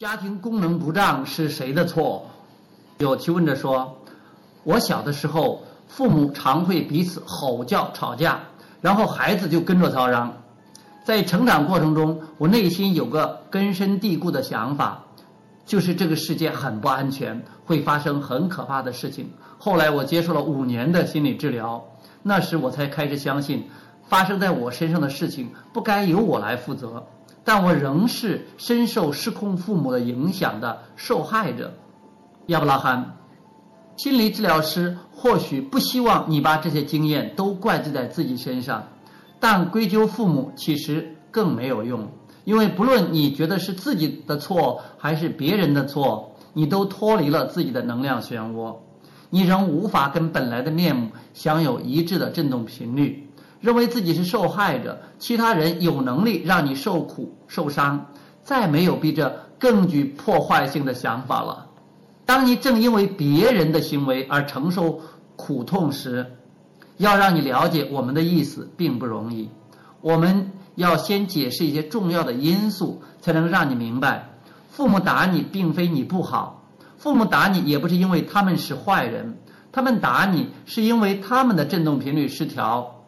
家庭功能不当是谁的错？有提问者说：“我小的时候，父母常会彼此吼叫、吵架，然后孩子就跟着吵嚷。在成长过程中，我内心有个根深蒂固的想法，就是这个世界很不安全，会发生很可怕的事情。后来我接受了五年的心理治疗，那时我才开始相信，发生在我身上的事情不该由我来负责。”但我仍是深受失控父母的影响的受害者，亚伯拉罕，心理治疗师或许不希望你把这些经验都怪罪在自己身上，但归咎父母其实更没有用，因为不论你觉得是自己的错还是别人的错，你都脱离了自己的能量漩涡，你仍无法跟本来的面目享有一致的振动频率。认为自己是受害者，其他人有能力让你受苦受伤，再没有比这更具破坏性的想法了。当你正因为别人的行为而承受苦痛时，要让你了解我们的意思并不容易。我们要先解释一些重要的因素，才能让你明白：父母打你并非你不好，父母打你也不是因为他们是坏人，他们打你是因为他们的振动频率失调。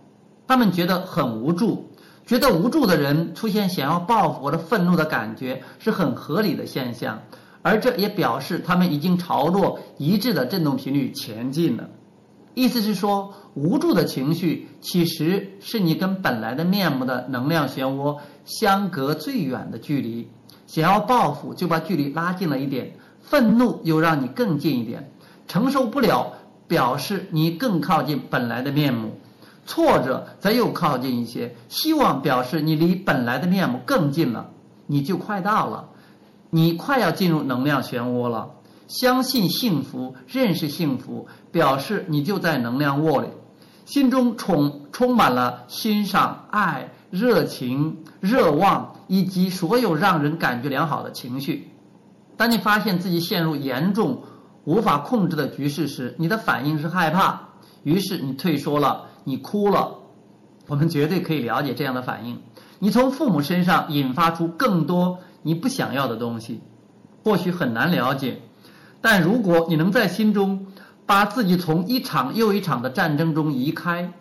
他们觉得很无助，觉得无助的人出现想要报复或者愤怒的感觉是很合理的现象，而这也表示他们已经朝着一致的振动频率前进了。意思是说，无助的情绪其实是你跟本来的面目的能量漩涡相隔最远的距离。想要报复就把距离拉近了一点，愤怒又让你更近一点，承受不了表示你更靠近本来的面目。挫折则又靠近一些，希望表示你离本来的面目更近了，你就快到了，你快要进入能量漩涡了。相信幸福，认识幸福，表示你就在能量窝里，心中充充满了欣赏、爱、热情、热望以及所有让人感觉良好的情绪。当你发现自己陷入严重无法控制的局势时，你的反应是害怕，于是你退缩了。你哭了，我们绝对可以了解这样的反应。你从父母身上引发出更多你不想要的东西，或许很难了解，但如果你能在心中把自己从一场又一场的战争中移开，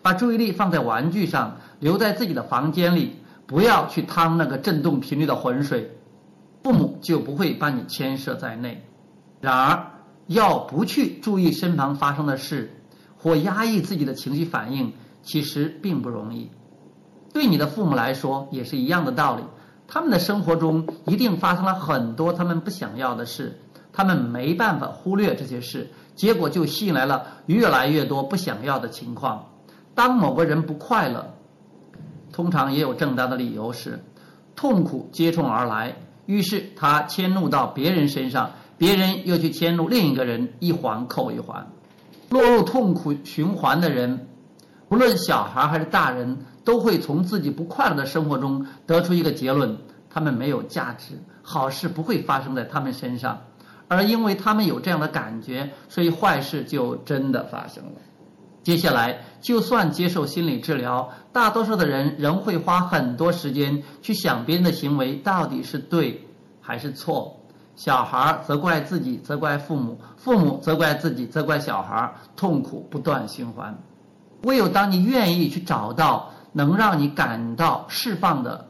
把注意力放在玩具上，留在自己的房间里，不要去趟那个震动频率的浑水，父母就不会把你牵涉在内。然而，要不去注意身旁发生的事。或压抑自己的情绪反应，其实并不容易。对你的父母来说也是一样的道理。他们的生活中一定发生了很多他们不想要的事，他们没办法忽略这些事，结果就吸引来了越来越多不想要的情况。当某个人不快乐，通常也有正当的理由时，痛苦接踵而来，于是他迁怒到别人身上，别人又去迁怒另一个人，一环扣一环。落入痛苦循环的人，不论小孩还是大人，都会从自己不快乐的生活中得出一个结论：他们没有价值，好事不会发生在他们身上。而因为他们有这样的感觉，所以坏事就真的发生了。接下来，就算接受心理治疗，大多数的人仍会花很多时间去想别人的行为到底是对还是错。小孩责怪自己，责怪父母；父母责怪自己，责怪小孩，痛苦不断循环。唯有当你愿意去找到能让你感到释放的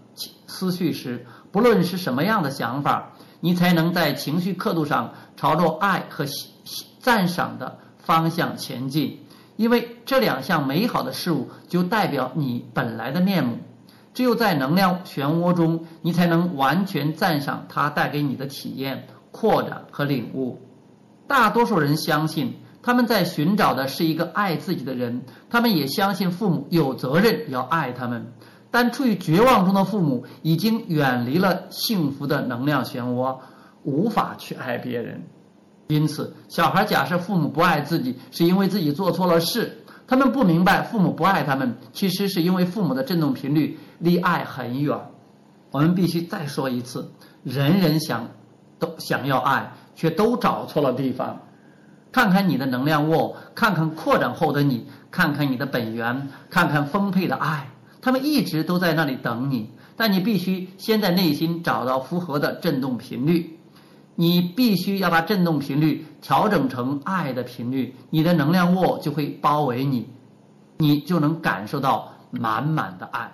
思绪时，不论是什么样的想法，你才能在情绪刻度上朝着爱和赞赏的方向前进。因为这两项美好的事物就代表你本来的面目。只有在能量漩涡中，你才能完全赞赏它带给你的体验、扩展和领悟。大多数人相信他们在寻找的是一个爱自己的人，他们也相信父母有责任要爱他们。但处于绝望中的父母已经远离了幸福的能量漩涡，无法去爱别人。因此，小孩假设父母不爱自己，是因为自己做错了事。他们不明白，父母不爱他们，其实是因为父母的振动频率离爱很远。我们必须再说一次：人人想都想要爱，却都找错了地方。看看你的能量窝，看看扩展后的你，看看你的本源，看看丰沛的爱，他们一直都在那里等你。但你必须先在内心找到符合的振动频率，你必须要把振动频率调整成爱的频率，你的能量沃就会包围你，你就能感受到满满的爱。